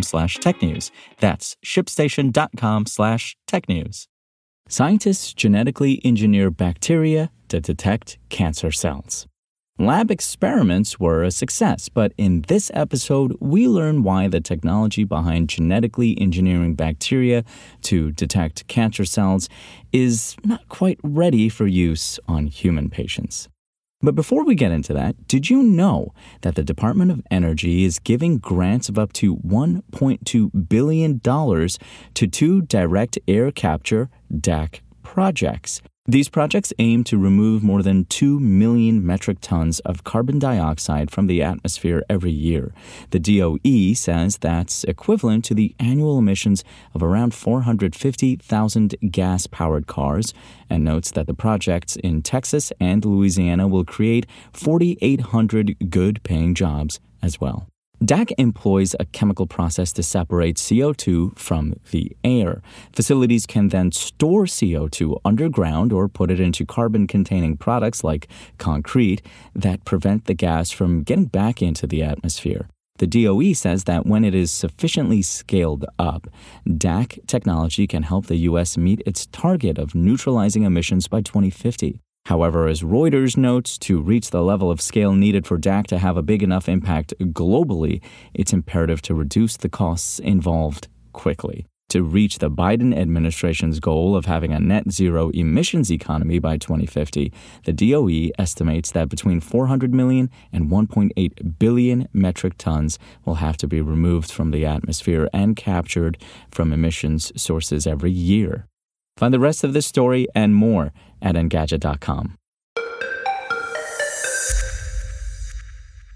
slash technews. That's shipstation.com slash technews. Scientists genetically engineer bacteria to detect cancer cells. Lab experiments were a success, but in this episode, we learn why the technology behind genetically engineering bacteria to detect cancer cells is not quite ready for use on human patients. But before we get into that, did you know that the Department of Energy is giving grants of up to $1.2 billion to two direct air capture DAC projects? These projects aim to remove more than 2 million metric tons of carbon dioxide from the atmosphere every year. The DOE says that's equivalent to the annual emissions of around 450,000 gas powered cars and notes that the projects in Texas and Louisiana will create 4,800 good paying jobs as well. DAC employs a chemical process to separate CO2 from the air. Facilities can then store CO2 underground or put it into carbon containing products like concrete that prevent the gas from getting back into the atmosphere. The DOE says that when it is sufficiently scaled up, DAC technology can help the U.S. meet its target of neutralizing emissions by 2050. However, as Reuters notes, to reach the level of scale needed for DAC to have a big enough impact globally, it's imperative to reduce the costs involved quickly. To reach the Biden administration's goal of having a net zero emissions economy by 2050, the DOE estimates that between 400 million and 1.8 billion metric tons will have to be removed from the atmosphere and captured from emissions sources every year. Find the rest of this story and more at Engadget.com.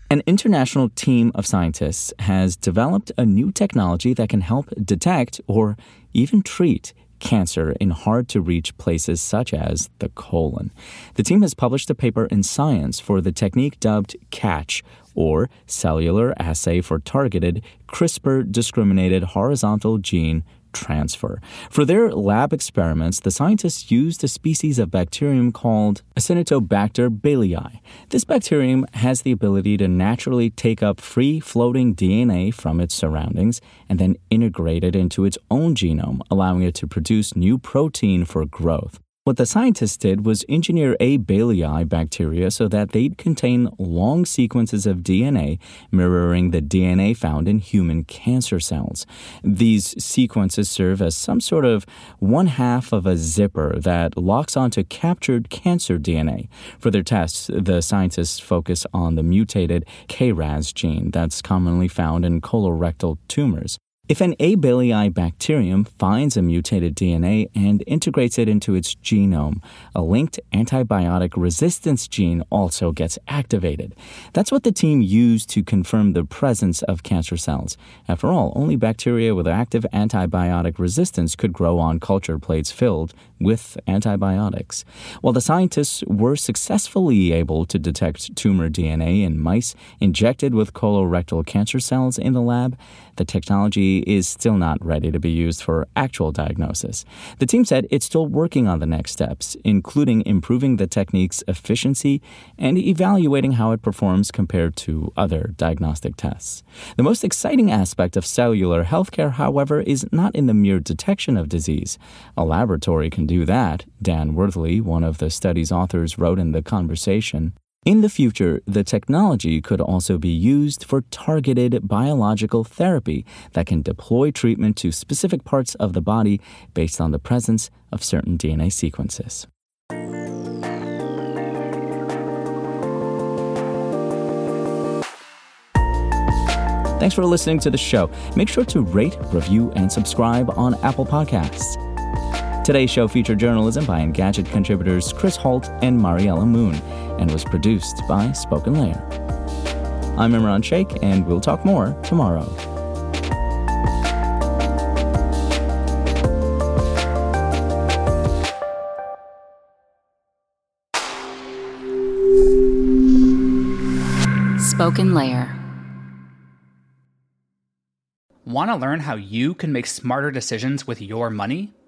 An international team of scientists has developed a new technology that can help detect or even treat cancer in hard to reach places such as the colon. The team has published a paper in Science for the technique dubbed CATCH, or Cellular Assay for Targeted CRISPR Discriminated Horizontal Gene transfer. For their lab experiments, the scientists used a species of bacterium called Acinetobacter baylyi. This bacterium has the ability to naturally take up free floating DNA from its surroundings and then integrate it into its own genome, allowing it to produce new protein for growth. What the scientists did was engineer A. baylyi bacteria so that they'd contain long sequences of DNA mirroring the DNA found in human cancer cells. These sequences serve as some sort of one half of a zipper that locks onto captured cancer DNA. For their tests, the scientists focus on the mutated KRAS gene that's commonly found in colorectal tumors. If an A. baylyi bacterium finds a mutated DNA and integrates it into its genome, a linked antibiotic resistance gene also gets activated. That's what the team used to confirm the presence of cancer cells. After all, only bacteria with active antibiotic resistance could grow on culture plates filled with antibiotics. While the scientists were successfully able to detect tumor DNA in mice injected with colorectal cancer cells in the lab, the technology is still not ready to be used for actual diagnosis. The team said it's still working on the next steps, including improving the technique's efficiency and evaluating how it performs compared to other diagnostic tests. The most exciting aspect of cellular healthcare, however, is not in the mere detection of disease. A laboratory can do that, Dan Worthley, one of the study's authors, wrote in The Conversation. In the future, the technology could also be used for targeted biological therapy that can deploy treatment to specific parts of the body based on the presence of certain DNA sequences. Thanks for listening to the show. Make sure to rate, review, and subscribe on Apple Podcasts. Today's show featured journalism by Engadget contributors Kris Holt and Mariella Moon and was produced by Spoken Layer. I'm Imran Sheikh, and we'll talk more tomorrow. Spoken Layer. Want to learn how you can make smarter decisions with your money?